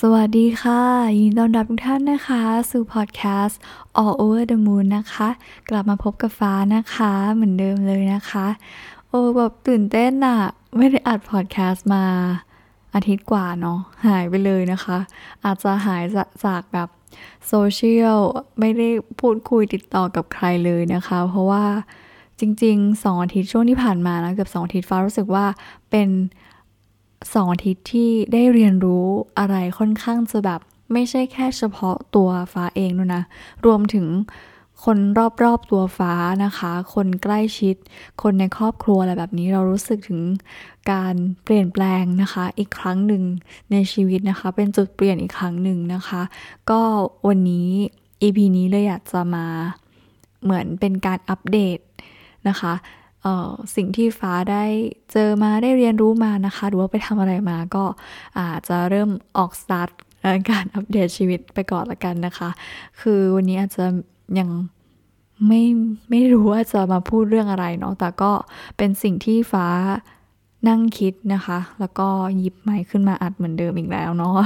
สวัสดีค่ะ ยินดีต้อนรับทุกท่านนะคะ สู่พอดแคสต์ All Over the Moon นะคะ กลับมาพบกับฟ้านะคะเหมือนเดิมเลยนะคะ โอ้แบบตื่นเต้นอะไม่ได้อัดพอดแคสต์มาอาทิตย์กว่าเนาะหายไปเลยนะคะ อาจจะหายจากแบบโซเชียลไม่ได้พูดคุยติดต่อกับใครเลยนะคะ เพราะว่าจริงๆสองอาทิตย์ช่วงที่ผ่านมานะเกือบสองอาทิตย์ฟ้ารู้สึกว่าเป็น สองอาทิตย์ที่ได้เรียนรู้อะไรค่อนข้างจะแบบ ไม่ใช่แค่เฉพาะตัวฟ้าเองด้วยนะ รวมถึงคนรอบๆตัวฟ้านะคะ คนใกล้ชิด คนในครอบครัวอะไรแบบนี้เรารู้สึกถึงการเปลี่ยนแปลงนะคะ อีกครั้งหนึ่งในชีวิตนะคะ เป็นจุดเปลี่ยนอีกครั้งหนึ่งนะคะ ก็วันนี้ EP นี้เลยอยากจะมาเหมือนเป็นการอัปเดตนะคะ สิ่งที่ฟ้าได้เจอมาได้เรียนรู้มานะคะ หรือว่าไปทำอะไรมาก็อาจจะเริ่มออกสตาร์ทการอัปเดตชีวิตไปก่อนละกันนะคะ คือวันนี้อาจจะยังไม่ไม่รู้ว่าจะมาพูดเรื่องอะไรเนาะ แต่ก็เป็นสิ่งที่ฟ้านั่งคิดนะคะ แล้วก็หยิบไมค์ขึ้นมาอัดเหมือนเดิมอีกแล้วเนาะ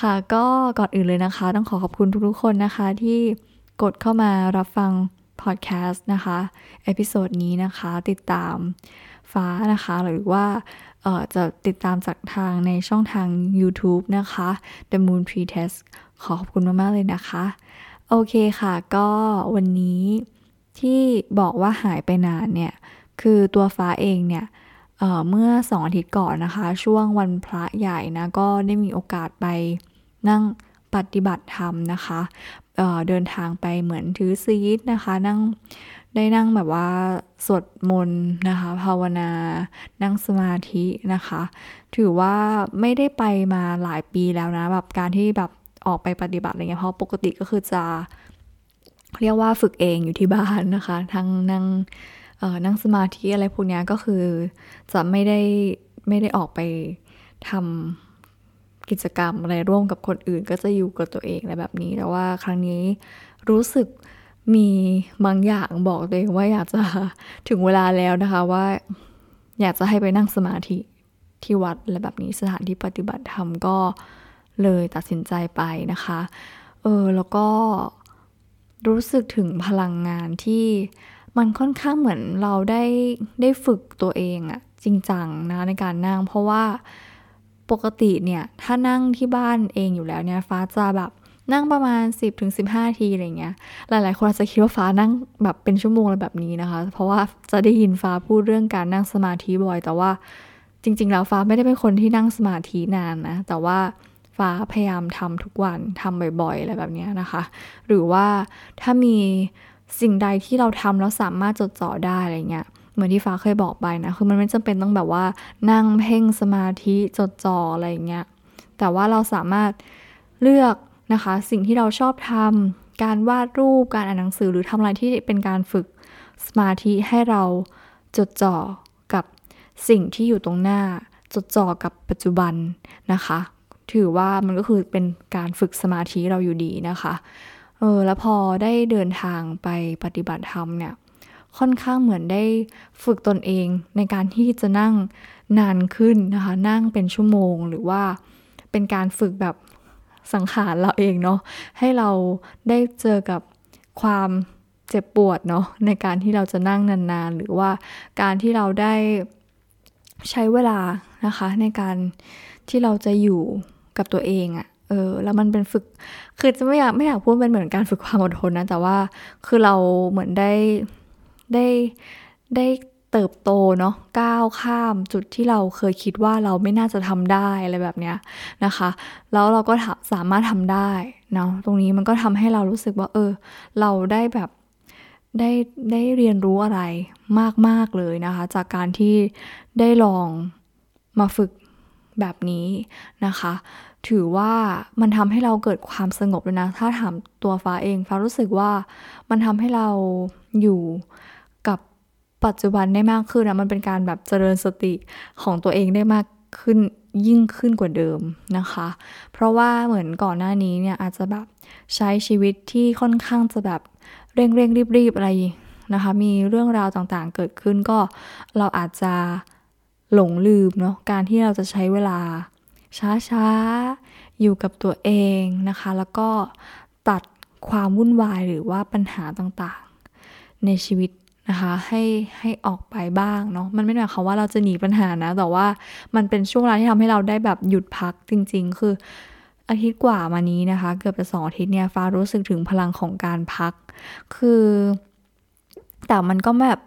ค่ะก็ก่อนอื่นเลยนะคะ ต้องขอขอบคุณทุกๆคนนะคะที่กดเข้ามารับฟัง พอดแคสต์นะคะ episode นี้นะคะติดตามฟ้านะคะ หรือว่าจะติดตามจากทางในช่องทาง YouTube นะคะ The Moon Priestess ขอขอบคุณมาก ๆ เลยนะคะ โอเคค่ะก็วันนี้ที่บอกว่าหายไปนานเนี่ย คือตัวฟ้าเองเนี่ยเมื่อสองอาทิตย์ก่อนนะคะ ช่วงวันพระใหญ่นะ ก็ได้มีโอกาสไปนั่งปฏิบัติธรรมนะคะ เดินทางไปเหมือนถือซีดนะคะ นั่งได้นั่งแบบว่าสวดมนต์นะคะ ภาวนา นั่งสมาธินะคะ ถือว่าไม่ได้ไปมาหลายปีแล้วนะแบบการที่แบบออกไปปฏิบัติอะไรเงี้ยเพราะปกติก็คือจะ เรียกว่าฝึกเองอยู่ที่บ้านนะคะ ทั้งนั่งนั่งสมาธิอะไรพวกนี้ก็คือจะไม่ได้ไม่ได้ออกไปทำ กิจกรรมอะไรร่วมกับคนอื่น ก็จะอยู่กับตัวเองอะไรแบบนี้ แต่ว่าครั้งนี้รู้สึกมีบางอย่างบอกตัวเองว่าอยากจะถึงเวลาแล้วนะคะว่าอยากจะให้ไปนั่งสมาธิที่วัดและแบบนี้สถานที่ปฏิบัติธรรมก็เลยตัดสินใจไปนะคะ เออแล้วก็รู้สึกถึงพลังงานที่มันค่อนข้างเหมือนเราได้ได้ฝึกตัวเองอะจริงจังนะในการนั่งเพราะว่า ปกติเนี่ยถ้านั่งที่บ้านเองอยู่แล้วเนี่ยฟ้าจะแบบนั่งประมาณ 10ถึง15ทีอะไรเงี้ย หลาย ๆ คนอาจจะคิดว่าฟ้านั่งแบบเป็นชั่วโมงอะไรแบบนี้นะคะ เพราะว่าจะได้ยินฟ้าพูดเรื่องการนั่งสมาธิบ่อย แต่ว่าจริง ๆ แล้วฟ้าไม่ได้เป็นคนที่นั่งสมาธินานนะ แต่ว่าฟ้าพยายามทำทุกวันทำบ่อย ๆ อะไรแบบนี้นะคะ หรือว่าถ้ามีสิ่งใดที่เราทำแล้วสามารถจดจ่อได้อะไรเงี้ย เหมือนที่ฟ้าเคยบอกไปนะ คือมันไม่จำเป็นต้องแบบว่านั่งเพ่งสมาธิจดจ่ออะไรเงี้ย แต่ว่าเราสามารถเลือกนะคะสิ่งที่เราชอบทำการวาดรูปการอ่านหนังสือหรือทำอะไรที่เป็นการฝึกสมาธิให้เราจดจ่อกับสิ่งที่อยู่ตรงหน้า จดจ่อกับปัจจุบันนะคะ ถือว่ามันก็คือเป็นการฝึกสมาธิเราอยู่ดีนะคะเออแล้วพอได้เดินทางไปปฏิบัติธรรมเนี่ย ค่อนข้างเหมือนได้ฝึกตนเองในการที่จะนั่งนานขึ้นนะคะ นั่งเป็นชั่วโมงหรือว่าเป็นการฝึกแบบสังขารเราเองเนาะให้เราได้เจอกับความเจ็บปวดเนาะในการที่เราจะนั่งนานๆ หรือว่าการที่เราได้ใช้เวลานะคะ ในการที่เราจะอยู่กับตัวเองอะเออแล้วมันเป็นฝึกคือจะไม่อยากไม่อยากพูดเป็นเหมือนการฝึกความอดทนนะแต่ว่าคือเราเหมือนได้ ได้ได้เติบโตเนาะก้าวข้ามจุดที่เราเคยคิดว่าเราไม่น่าจะทำได้อะไรแบบเนี้ยนะคะ แล้วเราก็สามารถทำได้เนาะตรงนี้มันก็ทำให้เรารู้สึกว่า เออ เราได้แบบได้ได้เรียนรู้อะไรมาก ๆ เลยนะคะ จากการที่ได้ลองมาฝึกแบบนี้นะคะ ถือว่ามันทำให้เราเกิดความสงบเลยนะ ถ้าถามตัวฟ้าเองฟ้ารู้สึกว่ามันทำให้เราอยู่ ปัจจุบันได้มากขึ้นนะมันเป็นการแบบเจริญสติของตัวเองได้มากขึ้นยิ่งขึ้นกว่าเดิมนะคะ เพราะว่าเหมือนก่อนหน้านี้เนี่ยอาจจะแบบใช้ชีวิตที่ค่อนข้างจะแบบเร่งเร่งรีบรีบอะไรนะคะ มีเรื่องราวต่างๆเกิดขึ้นก็เราอาจจะหลงลืมเนาะการที่เราจะใช้เวลาช้าอยู่กับตัวเองนะคะ แล้วก็ตัดความวุ่นวายหรือว่าปัญหาต่างๆ ในชีวิต นะคะให้ให้ออกไปบ้างเนาะมันไม่ได้หมายความว่าเราจะหนีปัญหานะ แต่ว่ามันเป็นช่วงเวลาที่ทำให้เราได้แบบหยุดพักจริง ๆ คืออาทิตย์กว่ามานี้นะคะ เกือบจะสองอาทิตย์เนี่ยฟ้ารู้สึกถึงพลังของการพัก คือ แต่มันก็แบบ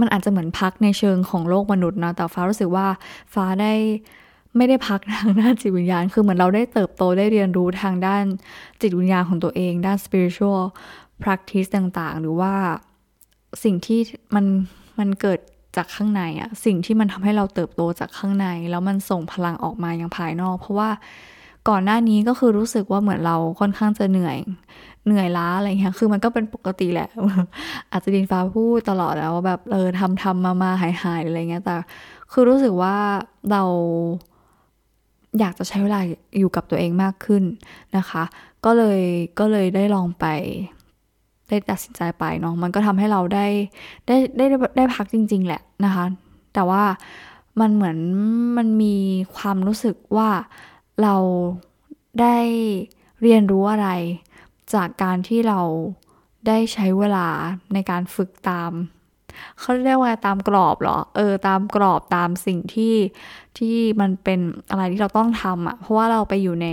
มันอาจจะเหมือนพักในเชิงของโลกมนุษย์นะแต่ฟ้ารู้สึกว่าฟ้าได้ไม่ได้พักทางด้านจิตวิญญาณ คือเหมือนเราได้เติบโตได้เรียนรู้ทางด้านจิตวิญญาณของตัวเอง ด้าน spiritual practice ต่างๆ หรือว่า สิ่งที่มันมันเกิดจากข้างในอะสิ่งที่มันทำให้เราเติบโตจากข้างใน แล้วมันส่งพลังออกมายังภายนอก เพราะว่าก่อนหน้านี้ก็คือรู้สึกว่าเหมือนเราค่อนข้างจะเหนื่อยเหนื่อยล้าอะไรเงี้ยคือมันก็เป็นปกติแหละ อาจจะดินฟ้าพูดตลอดแล้วว่าแบบเออทำทำมามาหายหายอะไรเงี้ยแต่คือรู้สึกว่าเราอยากจะใช้เวลาอยู่กับตัวเองมากขึ้นนะคะ ก็เลยก็เลยได้ลองไป ได้ตัดสินใจไปเนาะมันก็ทำให้เราได้ได้ได้ได้พักจริง ๆ แหละนะคะ แต่ว่ามันเหมือนมันมีความรู้สึกว่าเราได้เรียนรู้อะไร จากการที่เราได้ใช้เวลาในการฝึกตามเขาเรียกว่าตามกรอบเหรอ เออ ตามกรอบตามสิ่งที่ที่มันเป็นอะไรที่เราต้องทำอะ่ะ เพราะว่าเราไปอยู่ใน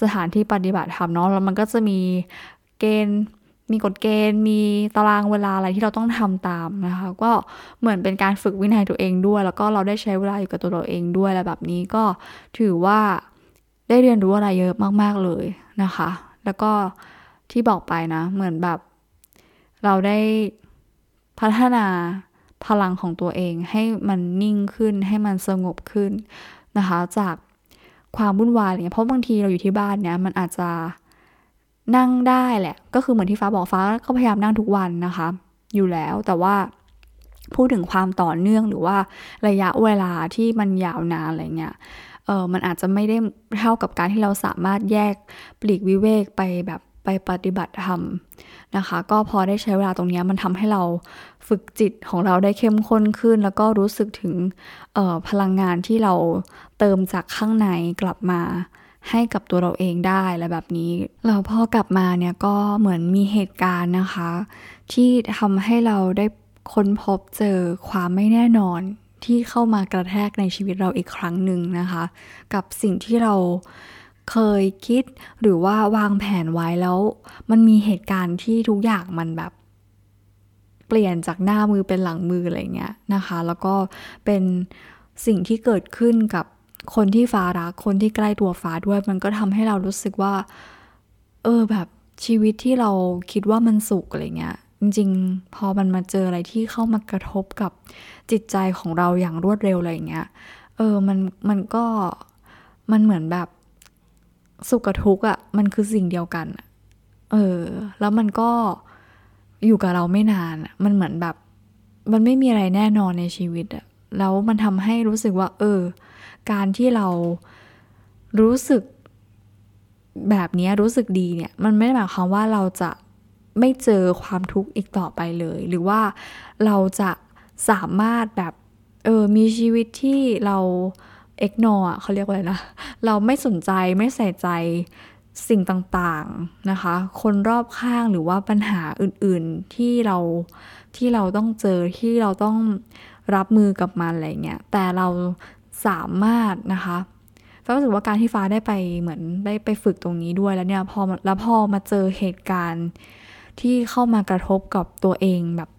สถานที่ปฏิบัติธรรมเนาะ แล้วมันก็จะมีเกณฑ์ มีกฎเกณฑ์ มีตารางเวลาอะไรที่เราต้องทำตามนะคะ ก็เหมือนเป็นการฝึกวินัยตัวเองด้วย แล้วก็เราได้ใช้เวลาอยู่กับตัวเราเองด้วยอะไรแบบนี้ก็ถือว่าได้เรียนรู้อะไรเยอะมาก ๆเลยนะคะ แล้วก็ที่บอกไปนะ เหมือนแบบ เราได้พัฒนาพลังของตัวเองให้มันนิ่งขึ้นให้มันสงบขึ้นนะคะ จากความวุ่นวายอะไรเงี้ยเพราะบางทีเราอยู่ที่บ้านเนี้ยมันอาจจะ นั่งได้แหละ ก็คือเหมือนที่ฟ้าบอกฟ้าก็พยายามนั่งทุกวันนะคะ อยู่แล้วแต่ว่าพูดถึงความต่อเนื่องหรือว่าระยะเวลาที่มันยาวนานอะไรเงี้ยเออมันอาจจะไม่ได้เท่ากับการที่เราสามารถแยกปลีกวิเวกไปแบบไปปฏิบัติธรรมนะคะ ก็พอได้ใช้เวลาตรงนี้มันทำให้เราฝึกจิตของเราได้เข้มข้นขึ้น แล้วก็รู้สึกถึงพลังงานที่เราเติมจากข้างในกลับมา ให้กับตัวเราเองได้และแบบนี้ เราพอกลับมาเนี่ยก็เหมือนมีเหตุการณ์นะคะ ที่ทำให้เราได้ค้นพบเจอความไม่แน่นอนที่เข้ามากระแทกในชีวิตเราอีกครั้งหนึ่งนะคะ กับสิ่งที่เราเคยคิดหรือว่าวางแผนไว้แล้ว มันมีเหตุการณ์ที่ทุกอย่างมันแบบ เปลี่ยนจากหน้ามือเป็นหลังมืออะไรเงี้ยนะคะ แล้วก็เป็นสิ่งที่เกิดขึ้นกับ คนที่ฟ้ารัก คนที่ใกล้ตัวฟ้าด้วย มันก็ทำให้เรารู้สึกว่า เออแบบชีวิตที่เราคิดว่ามันสุขอะไรเงี้ย จริง ๆ พอมันมาเจออะไรที่เข้ามากระทบกับจิตใจของเราอย่างรวดเร็วอะไรเงี้ย เออมันมันก็มันเหมือนแบบสุขกับทุกข์อะ่ะมันคือสิ่งเดียวกัน เออ แล้วมันก็อยู่กับเราไม่นานมันเหมือนแบบ มันไม่มีอะไรแน่นอนในชีวิตอะแล้วมันทำให้รู้สึกว่า เออ การที่เรารู้สึกแบบนี้รู้สึกดีเนี่ย มันไม่ได้หมายความว่าเราจะไม่เจอความทุกข์อีกต่อไปเลย หรือว่าเราจะสามารถแบบเออมีชีวิตที่เราเอ็กนอเขาเรียกว่าอะไรนะ เราไม่สนใจไม่ใส่ใจสิ่งต่างๆนะคะ คนรอบข้างหรือว่าปัญหาอื่นๆที่เราที่เราต้องเจอที่เราต้องรับมือกับมันอะไรเงี้ยแต่เรา สามารถนะคะฟ้ารู้สึกว่าการที่ฟ้าได้ไปเหมือนได้ไปฝึกตรงนี้ด้วยแล้วเนี่ยพอแล้วพอมาเจอเหตุการณ์ที่เข้ามากระทบกับตัวเองแบบ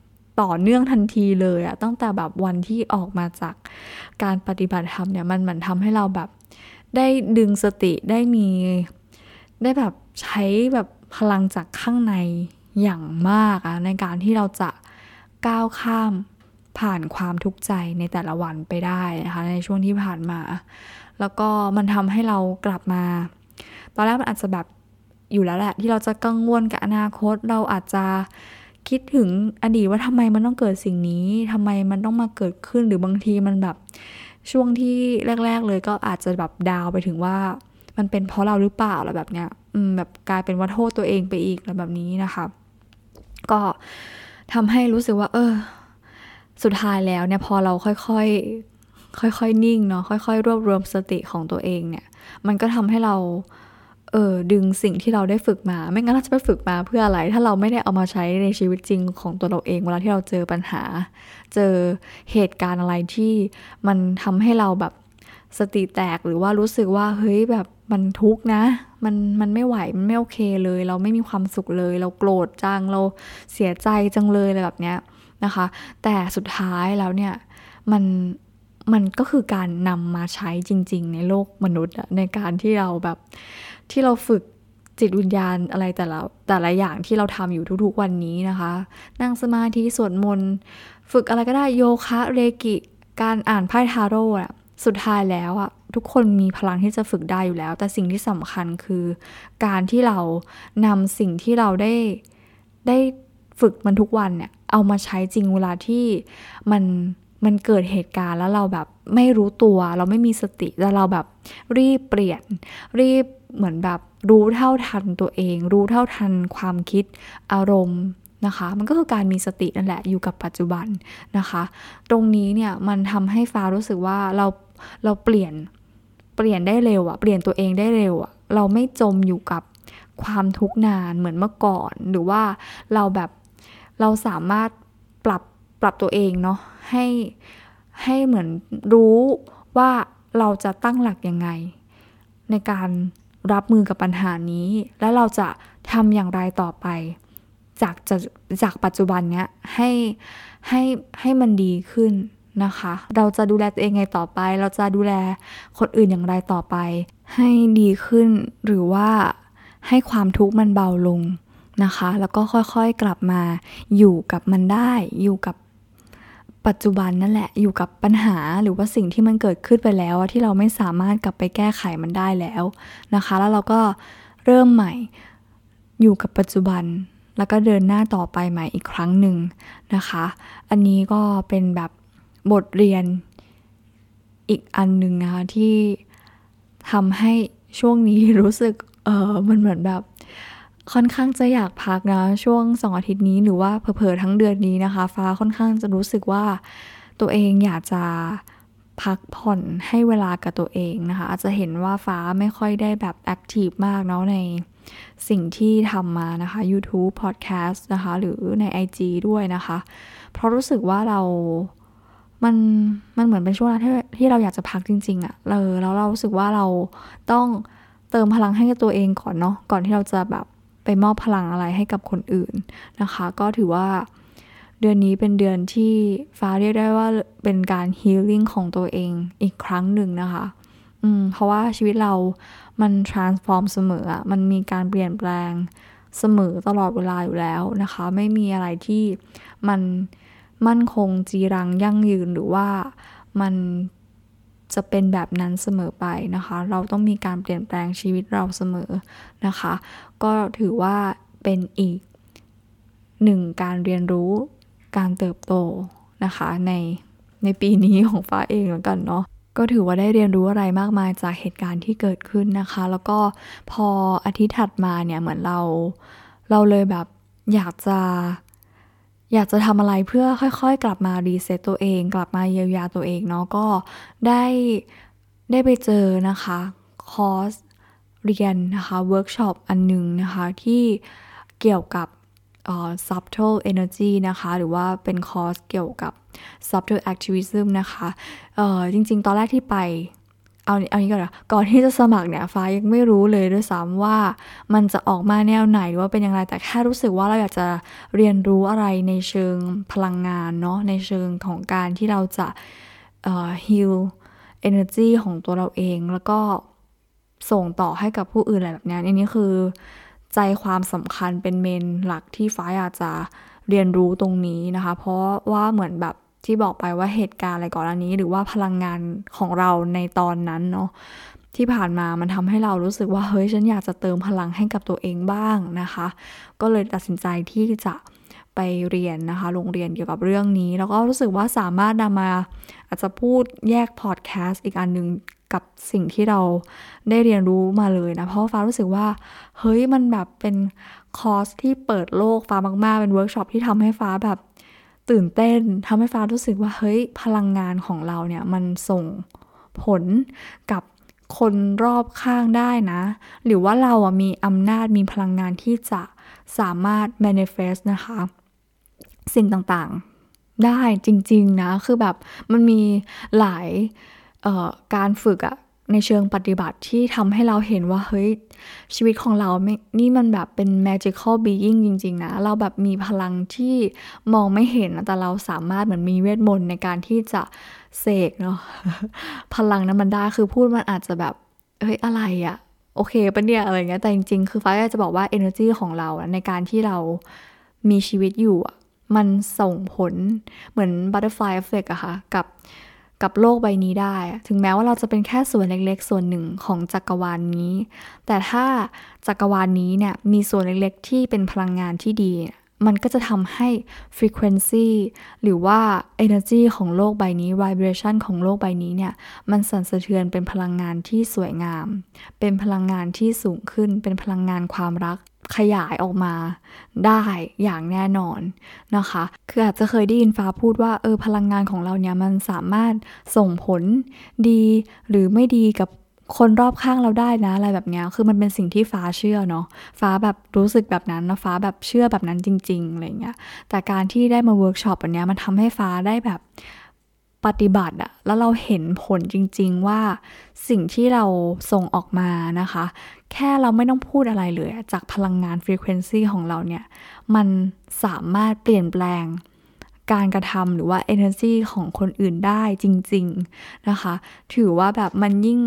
ต่อเนื่องทันทีเลยอะตั้งแต่แบบวันที่ออกมาจากการปฏิบัติธรรมเนี่ยมันเหมือนทำให้เราแบบได้ดึงสติได้มีได้แบบใช้แบบพลังจากข้างในอย่างมากอะในการที่เราจะก้าวข้าม ผ่านความทุกข์ใจในแต่ละวันไปได้นะคะในช่วงที่ผ่านมา แล้วก็มันทำให้เรากลับมา ตอนแรกมันอาจจะแบบอยู่แล้วแหละ ที่เราจะกังวลกับอนาคต เราอาจจะคิดถึงอดีตว่าทำไมมันต้องเกิดสิ่งนี้ทำไมมันต้องมาเกิดขึ้นหรือบางทีมันแบบช่วงที่แรก ๆ เลยก็อาจจะแบบดาวไปถึงว่า มันเป็นเพราะเราหรือเปล่าอะไรแบบเนี้ยอืมแบบกลายเป็นว่าโทษตัวเองไปอีกอะไรแบบนี้นะคะ ก็ทำให้รู้สึกว่า เออ สุดท้ายแล้วเนี่ยพอเราค่อยๆ ค่อยๆ นิ่งเนาะค่อยๆ รวบรวมสติของตัวเองเนี่ย มันก็ทำให้เราเออดึงสิ่งที่เราได้ฝึกมา ไม่งั้นเราจะไปฝึกมาเพื่ออะไร ถ้าเราไม่ได้เอามาใช้ในชีวิตจริงของตัวเราเองเวลาที่เราเจอปัญหา เจอเหตุการณ์อะไรที่มันทำให้เราแบบสติแตกหรือว่ารู้สึกว่าเฮ้ยแบบมันทุกข์นะ มันมันไม่ไหว มันไม่โอเคเลย เราไม่มีความสุขเลย เราโกรธจังเราเสียใจจังเลยอะไรแบบเนี้ย นะคะ แต่สุดท้ายแล้วเนี่ยมันมันก็คือการนำมาใช้จริง ๆ ในโลกมนุษย์ในการที่เราแบบที่เราฝึกจิตวิญญาณอะไรแต่ละแต่ละอย่างที่เราทำอยู่ทุกๆวันนี้นะคะ นั่งสมาธิสวดมนต์ฝึกอะไรก็ได้โยคะเรกิการอ่านไพ่ทาโร่อะสุดท้ายแล้วอะทุกคนมีพลังที่จะฝึกได้อยู่แล้ว แต่สิ่งที่สำคัญคือ การที่เรานำสิ่งที่เราได้ได้ฝึกมันทุกวันเนี่ย เอามาใช้จริงเวลาที่มันมันเกิดเหตุการณ์แล้วเราแบบไม่รู้ตัว เราไม่มีสติแล้วเราแบบรีบเปลี่ยน รีบเหมือนแบบรู้เท่าทันตัวเอง รู้เท่าทันความคิดอารมณ์นะคะ มันก็คือการมีสตินั่นแหละอยู่กับปัจจุบันนะคะ ตรงนี้เนี่ยมันทำให้ฟ้ารู้สึกว่าเราเราเปลี่ยนเปลี่ยนได้เร็วอะเปลี่ยนตัวเองได้เร็วอะเราไม่จมอยู่กับความทุกข์นานเหมือนเมื่อก่อน หรือว่าเราแบบ เราสามารถปรับปรับตัวเองเนาะให้ให้เหมือนรู้ว่าเราจะตั้งหลักยังไง ในการรับมือกับปัญหานี้ แล้วเราจะทำอย่างไรต่อไป จากจะจากปัจจุบันเนี้ยให้ให้ให้มันดีขึ้นนะคะ เราจะดูแลตัวเองไงต่อไป เราจะดูแลคนอื่นอย่างไรต่อไป ให้ดีขึ้นหรือว่าให้ความทุกข์มันเบาลง นะคะ แล้วก็ค่อยๆกลับมาอยู่กับมันได้ อยู่กับปัจจุบันนั่นแหละ อยู่กับปัญหาหรือว่าสิ่งที่มันเกิดขึ้นไปแล้วที่เราไม่สามารถกลับไปแก้ไขมันได้แล้วนะคะ แล้วเราก็เริ่มใหม่อยู่กับปัจจุบันแล้วก็เดินหน้าต่อไปใหม่อีกครั้งหนึ่งนะคะ อันนี้ก็เป็นแบบบทเรียนอีกอันหนึ่งนะคะที่ทำให้ช่วงนี้รู้สึกเออมันเหมือนแบบ ค่อนข้างจะอยากพักนะ ช่วงสองอาทิตย์นี้หรือว่าเผลอๆทั้งเดือนนี้นะคะ ฟ้าค่อนข้างจะรู้สึกว่าตัวเองอยากจะพักผ่อนให้เวลากับตัวเองนะคะ อาจจะเห็นว่าฟ้าไม่ค่อยได้แบบแอคทีฟมากเนาะในสิ่งที่ทำมานะคะ YouTube Podcast นะคะ หรือใน IG ด้วยนะคะ เพราะรู้สึกว่าเรา มัน มันเหมือนเป็นช่วงที่ที่เราอยากจะพักจริง ๆอะ่ะเออแล้วเรารู้สึกว่าเราต้องเติมพลังให้กับตัวเองก่อนเนาะ ก่อนที่เราจะแบบ ไปมอบพลังอะไรให้กับคนอื่นนะคะ ก็ถือว่าเดือนนี้เป็นเดือนที่ฟ้าเรียกได้ว่าเป็นการฮีลิ่งของตัวเองอีกครั้งหนึ่งนะคะอืมเพราะว่าชีวิตเรามัน transform เสมอมันมีการเปลี่ยนแปลงเสมอตลอดเวลาอยู่แล้วนะคะ ไม่มีอะไรที่มันมั่นคงจีรังยั่งยืนหรือว่ามัน จะเป็นแบบนั้นเสมอไปนะคะ เราต้องมีการเปลี่ยนแปลงชีวิตเราเสมอนะคะ ก็ถือว่าเป็นอีกหนึ่งการเรียนรู้การเติบโตนะคะในในปีนี้ของฟ้าเองแล้วกันเนาะก็ถือว่าได้เรียนรู้อะไรมากมายจากเหตุการณ์ที่เกิดขึ้นนะคะ แล้วก็พออาทิตย์ถัดมาเนี่ยเหมือนเรา เราเลยแบบอยากจะ อยากจะทำอะไรเพื่อค่อยๆ กลับมารีเซ็ตตัวเอง กลับมาเยียวยาตัวเองเนาะก็ได้ได้ไปเจอนะคะคอร์สเรียนนะคะเวิร์กช็อปอันหนึ่งนะคะที่เกี่ยวกับ subtle energy นะคะ หรือว่าเป็นคอร์สเกี่ยวกับ subtle activism นะคะจริงๆ ตอนแรกที่ไป เอาเอานี้ก่อนนะก่อนที่จะสมัครเนี่ยฟ้ายังไม่รู้เลยด้วยซ้ำว่า มันจะออกมาแนวไหนหรือว่าเป็นอย่างไรแต่แค่รู้สึกว่าเราอยากจะเรียนรู้อะไรในเชิงพลังงานเนาะในเชิงของการที่เราจะเอ่อ heal energy ของตัวเราเองแล้วก็ส่งต่อให้กับผู้อื่นอะไรแบบนี้อันนี้คือใจความสำคัญเป็นเมนหลักที่ฟ้าอยากจะเรียนรู้ตรงนี้นะคะ เพราะว่าเหมือนแบบ ที่บอกไปว่าเหตุการณ์อะไรก่อนอันนี้ หรือว่าพลังงานของเราในตอนนั้นเนาะที่ผ่านมามันทำให้เรารู้สึกว่าเฮ้ยฉันอยากจะเติมพลังให้กับตัวเองบ้างนะคะ ก็เลยตัดสินใจที่จะไปเรียนนะคะ โรงเรียนเกี่ยวกับเรื่องนี้ แล้วก็รู้สึกว่าสามารถนำมาอาจจะพูดแยกพอดแคสต์อีกอันหนึ่งกับสิ่งที่เราได้เรียนรู้มาเลยนะ เพราะฟ้ารู้สึกว่า เฮ้ยมันแบบเป็นคอร์สที่เปิดโลกฟ้ามาก ๆ เป็นเวิร์กช็อปที่ทำให้ฟ้าแบบ ตื่นเต้นทำให้ฟ้ารู้สึกว่าเฮ้ยพลังงานของเราเนี่ยมันส่งผลกับคนรอบข้างได้นะ หรือว่าเราอะมีอำนาจมีพลังงานที่จะสามารถ manifest นะคะ สิ่งต่างๆได้จริง ๆ นะ คือแบบมันมีหลายการฝึกอะ ในเชิงปฏิบัติที่ทำให้เราเห็นว่าเฮ้ยชีวิตของเราไม่นี่มันแบบเป็น magical being จริง ๆ นะ เราแบบมีพลังที่มองไม่เห็นแต่เราสามารถเหมือนมีเวทมนต์ในการที่จะเสกเนาะพลังนั้นมันได้คือพูดมันอาจจะแบบเฮ้ยอะไรอะโอเคปะเนี่ยอะไรเงี้ยแต่จริง ๆ คือฟ้าอยากจะบอกว่า energy ของเราในการที่เรามีชีวิตอยู่มันส่งผลเหมือน butterfly effect อะค่ะกับ กับโลกใบนี้ได้ ถึงแม้ว่าเราจะเป็นแค่ส่วนเล็กๆ ส่วนหนึ่งของจักรวาลนนี้ แต่ถ้าจักรวาลนนี้เนี่ยมีส่วนเล็กๆ ที่เป็นพลังงานที่ดี มันก็จะทำให้ frequency หรือว่า energy ของโลกใบนี้ vibration ของโลกใบนี้เนี่ย มันสั่นสะเทือนเป็นพลังงานที่สวยงาม เป็นพลังงานที่สูงขึ้น เป็นพลังงานความรัก ขยายออกมาได้อย่างแน่นอนนะคะ คืออาจจะเคยได้ยินฟ้าพูดว่าเออพลังงานของเราเนี่ยมันสามารถส่งผลดีหรือไม่ดีกับคนรอบข้างเราได้นะอะไรแบบนี้คือมันเป็นสิ่งที่ฟ้าเชื่อเนาะฟ้าแบบรู้สึกแบบนั้นนะฟ้าแบบเชื่อแบบนั้นจริงๆอะไรเงี้ยแต่การที่ได้มาเวิร์กช็อปอันเนี้ยมันทำให้ฟ้าได้แบบปฏิบัติอะแล้วเราเห็นผลจริงๆว่าสิ่งที่เราส่งออกมานะคะ แค่เราไม่ต้องพูดอะไรเลย จากพลังงานฟรีเควนซีของเราเนี่ย มันสามารถเปลี่ยนแปลงการกระทำหรือว่า energy ของคนอื่นได้จริง ๆ นะคะ ถือว่าแบบมันยิ่ง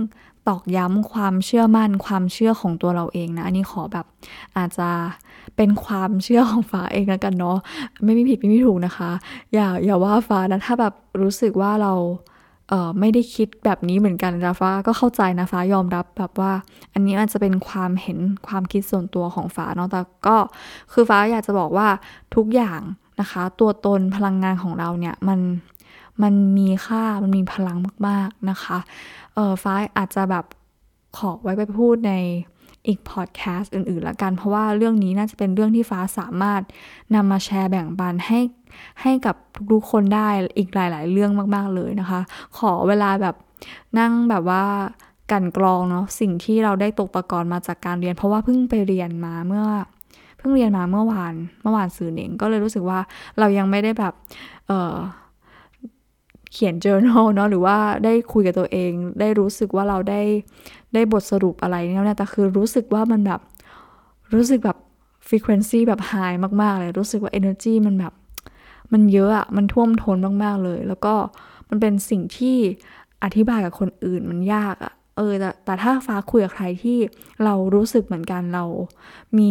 ตอกย้ำความเชื่อมั่นความเชื่อของตัวเราเองนะ อันนี้ขอแบบอาจจะเป็นความเชื่อของฟ้าเองแล้วกันเนาะไม่มีผิดไม่มีถูกนะคะ อย่าอย่าว่าฟ้านะถ้าแบบรู้สึกว่าเรา เออไม่ได้คิดแบบนี้เหมือนกันนะฟ้าก็เข้าใจนะฟ้ายอมรับแบบว่า อันนี้อาจจะเป็นความเห็นความคิดส่วนตัวของฟ้าเนาะแต่ก็คือฟ้าอยากจะบอกว่าทุกอย่างนะคะ ตัวตนพลังงานของเราเนี่ยมันมันมีค่ามันมีพลังมาก ๆนะคะเออฟ้าอาจจะแบบขอไว้ไปพูดใน อีกพอดแคสต์อื่นๆละกัน เพราะว่าเรื่องนี้น่าจะเป็นเรื่องที่ฟ้าสามารถนำมาแชร์แบ่งปันให้ให้กับทุกๆคนได้อีกหลาย ๆ เรื่องมากๆเลยนะคะ ขอเวลาแบบนั่งแบบว่ากันกรองเนาะสิ่งที่เราได้ตกตะกอนมาจากการเรียน เพราะว่าเพิ่งไปเรียนมาเมื่อเพิ่งเรียนมาเมื่อวานเมื่อวานสื่อเองก็เลยรู้สึกว่าเรายังไม่ได้แบบเออเขียน journal เนาะหรือว่าได้คุยกับตัวเอง ได้รู้สึกว่าเราได้ ได้บทสรุปอะไรเนี่ยแต่คือรู้สึกว่ามันแบบ รู้สึกแบบฟรีเควนซีแบบไฮมาก ๆ เลย รู้สึกว่า energy มันแบบ มันเยอะอะมันท่วมท้นมาก ๆ เลย แล้วก็มันเป็นสิ่งที่อธิบายกับคนอื่นมันยากอะ เออแต่แต่ถ้าฟ้าคุยกับใครที่เรารู้สึกเหมือนกันเรา มี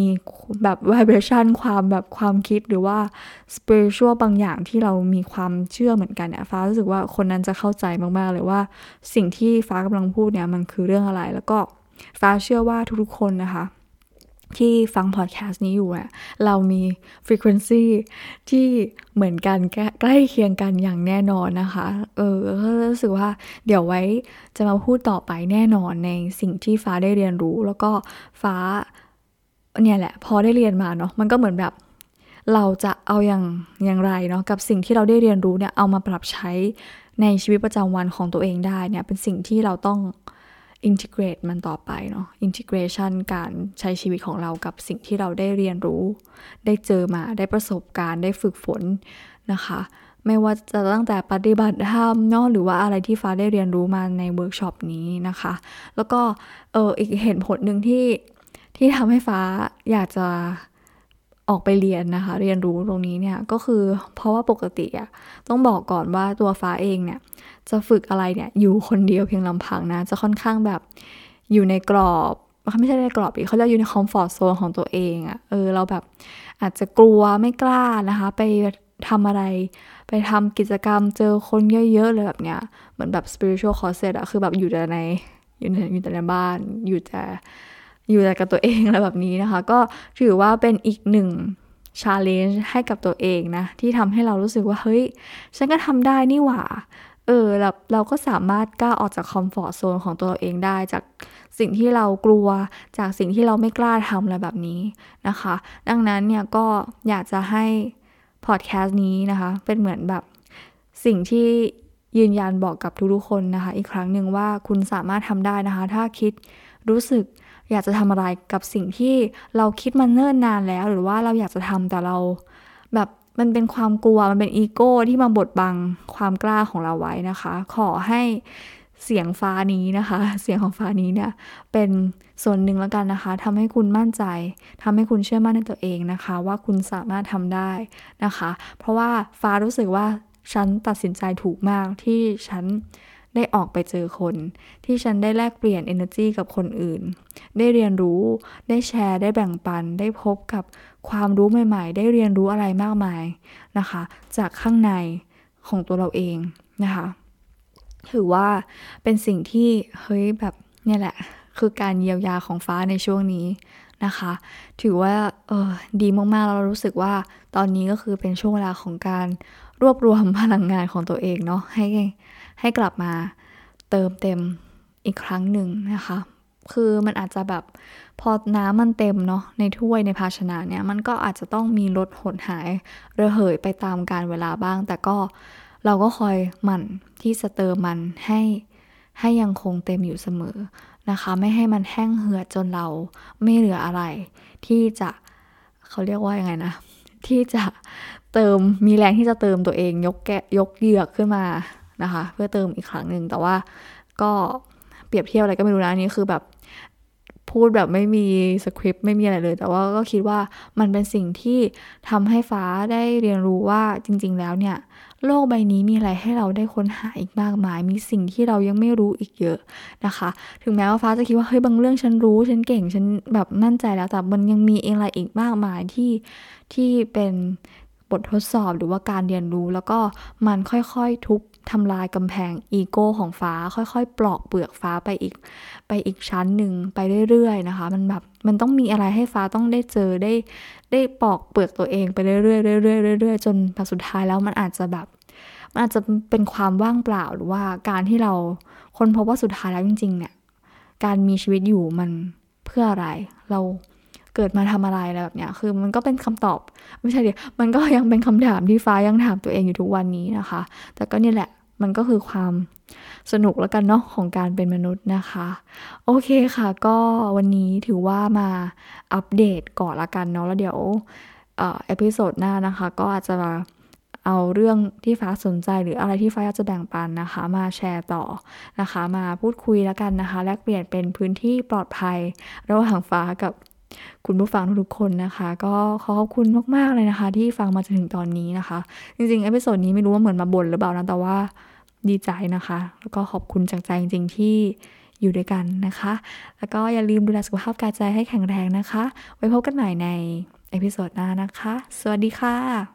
แบบ vibration ความแบบความคิดหรือว่า spiritual บางอย่างที่เรามีความเชื่อเหมือนกันเนี่ยฟ้ารู้สึกว่าคนนั้นจะเข้าใจมากๆเลยว่าสิ่งที่ฟ้ากำลังพูดเนี่ยมันคือเรื่องอะไร แล้วก็ฟ้าเชื่อว่าทุกๆคนนะคะ ที่ฟังพอดแคสต์นี้อยู่อะเรามี frequency ที่เหมือนกันใกล้เคียงกันอย่างแน่นอนนะคะ เออก็รู้สึกว่าเดี๋ยวไว้จะมาพูดต่อไปแน่นอนในสิ่งที่ฟ้าได้เรียนรู้ แล้วก็ฟ้าเนี่ยแหละ พอได้เรียนมาเนาะมันก็เหมือนแบบเราจะเอาอย่างอย่างไรเนาะกับสิ่งที่เราได้เรียนรู้เนี่ยเอามาปรับใช้ในชีวิตประจำวันของตัวเองได้เนี่ยเป็นสิ่งที่เราต้อง integrate มันต่อไปเนาะ integration การใช้ชีวิตของเรากับสิ่งที่เราได้เรียนรู้ ได้เจอมาได้ประสบการณ์ได้ฝึกฝนนะคะ ไม่ว่าจะตั้งแต่ปฏิบัติธรรมเนาะหรือว่าอะไรที่ฟ้าได้เรียนรู้มาในเวิร์กช็อปนี้นะคะ แล้วก็เอออีกเหตุผลหนึ่งที่ที่ทำให้ฟ้าอยากจะ ออกไปเรียนนะคะ เรียนรู้ตรงนี้เนี่ยก็คือเพราะว่าปกติอะต้องบอกก่อนว่าตัวฟ้าเองเนี่ยจะฝึกอะไรเนี่ยอยู่คนเดียวเพียงลำพังนะ จะค่อนข้างแบบอยู่ในกรอบไม่ใช่ในกรอบอีกเขาเรียกอยู่ในคอมฟอร์ทโซนของตัวเองอะเออเราแบบอาจจะกลัวไม่กล้านะคะ ไปทำอะไร ไปทำกิจกรรมเจอคนเยอะๆเลยแบบเนี้ยเหมือนแบบ spiritual closet อะคือแบบอยู่แต่ในอยู่ในอยู่แต่ในบ้านอยู่แต่ อยู่แต่กับตัวเองอะไรแบบนี้นะคะ ก็ถือว่าเป็นอีกหนึ่ง challenge ให้กับตัวเองนะ ที่ทำให้เรารู้สึกว่า เฮ้ย ฉันก็ทำได้นี่หว่า เออเราเราก็สามารถกล้าออกจาก comfort zone ของตัวเราเองได้จากสิ่งที่เรากลัวจากสิ่งที่เราไม่กล้าทำอะไรแบบนี้นะคะ ดังนั้นเนี่ยก็อยากจะให้พอดแคสต์นี้นะคะ เป็นเหมือนแบบสิ่งที่ยืนยันบอกกับทุกๆคนนะคะ อีกครั้งหนึ่งว่าคุณสามารถทำได้นะคะ ถ้าคิดรู้สึก อยากจะทำอะไรกับสิ่งที่เราคิดมาเนิ่นนานแล้ว หรือว่าเราอยากจะทำแต่เรา แบบมันเป็นความกลัวมันเป็นอีโก้ที่มาบดบังความกล้าของเราไว้นะคะ ขอให้เสียงฟ้านี้นะคะ เสียงของฟ้านี้เนี่ย เป็นส่วนหนึ่งแล้วกันนะคะทำให้คุณมั่นใจทำให้คุณเชื่อมั่นในตัวเองนะคะ ว่าคุณสามารถทำได้นะคะ เพราะว่าฟ้ารู้สึกว่าฉันตัดสินใจถูกมากที่ฉัน ได้ออกไปเจอคน ที่ฉันได้แลกเปลี่ยน energy กับคนอื่น ได้เรียนรู้ ได้แชร์ ได้แบ่งปัน ได้พบกับความรู้ใหม่ๆ ได้เรียนรู้อะไรมากมายนะคะ จากข้างในของตัวเราเองนะคะ ถือว่าเป็นสิ่งที่เฮ้ยแบบเนี่ยแหละ คือการเยียวยาของฟ้าในช่วงนี้นะคะ ถือว่าเออดีมากๆเรารู้สึกว่าตอนนี้ก็คือเป็นช่วงเวลาของการรวบรวมพลังงานของตัวเองเนาะให้ ให้กลับมาเติมเต็มอีกครั้งหนึ่งนะคะ คือมันอาจจะแบบพอน้ำมันเต็มเนาะในถ้วยในภาชนะเนี่ยมันก็อาจจะต้องมีลดหดหายระเหยไปตามการเวลาบ้าง แต่ก็เราก็คอยหมั่นที่จะเติมมันให้ให้ยังคงเต็มอยู่เสมอนะคะ ไม่ให้มันแห้งเหือดจนเราไม่เหลืออะไร ที่จะเขาเรียกว่ายังไงนะ ที่จะเติมมีแรงที่จะเติมตัวเองยกแกยกเหยือกขึ้นมา นะคะ เพื่อเติมอีกครั้งหนึ่งแต่ว่าก็เปรียบเทียบอะไรก็ไม่รู้นะนี่คือแบบพูดแบบไม่มีสคริปต์ไม่มีอะไรเลย แต่ว่าก็คิดว่ามันเป็นสิ่งที่ทำให้ฟ้าได้เรียนรู้ว่าจริง ๆ แล้วเนี่ย โลกใบนี้มีอะไรให้เราได้ค้นหาอีกมากมาย มีสิ่งที่เรายังไม่รู้อีกเยอะนะคะ ถึงแม้ว่าฟ้าจะคิดว่าเฮ้ยบางเรื่องฉันรู้ฉันเก่งฉันแบบมั่นใจแล้วแต่มันยังมีอะไรอีกมากมายที่ที่เป็นบททดสอบหรือว่าการเรียนรู้แล้วก็มันค่อยๆทุบทำลายกำแพงอีโก้ของฟ้า ค่อยๆ ปลอกเปลือกฟ้าไปอีก ไปอีกชั้นหนึ่งไปเรื่อยๆนะคะ มันแบบมันต้องมีอะไรให้ฟ้าต้องได้เจอได้ ได้ปลอกเปลือกตัวเองไปเรื่อยๆเรื่อยๆเรื่อยๆจนสุดท้ายแล้วมันอาจจะแบบมันอาจจะเป็นความว่างเปล่าหรือว่าการที่เราคนพบว่าสุดท้ายแล้วจริง ๆ เนี่ย การมีชีวิตอยู่มันเพื่ออะไร เรา เกิดมาทำอะไรอะไรแบบเนี้ยคือมันก็เป็นคำตอบไม่ใช่เดียวมันก็ยังเป็นคำถามที่ฟ้ายังถามตัวเองอยู่ทุกวันนี้นะคะ แต่ก็นี่แหละมันก็คือความสนุกแล้วกันเนาะของการเป็นมนุษย์นะคะ โอเคค่ะ ก็วันนี้ถือว่ามาอัปเดตก่อนละกันเนาะแล้วเดี๋ยวepisode หน้านะคะ ก็อาจจะมาเอาเรื่องที่ฟ้าสนใจหรืออะไรที่ฟ้าอยากจะแบ่งปันนะคะ มาแชร์ต่อนะคะ มาพูดคุยแล้วกันนะคะ แลกเปลี่ยนเป็นพื้นที่ปลอดภัยระหว่างฟ้ากับ คุณผู้ฟังทุกๆคนนะคะ ก็ขอขอบคุณมากๆเลยนะคะ ที่ฟังมาจนถึงตอนนี้นะคะ จริงๆ episode นี้ไม่รู้ว่าเหมือนมาบ่นหรือเปล่านะแต่ว่าดีใจนะคะ แล้วก็ขอบคุณจากใจจริง ๆ ที่อยู่ด้วยกันนะคะ แล้วก็อย่าลืมดูแลสุขภาพกายใจให้แข็งแรงนะคะ ไว้พบกันใหม่ในเอพิโซดหน้านะคะ สวัสดีค่ะ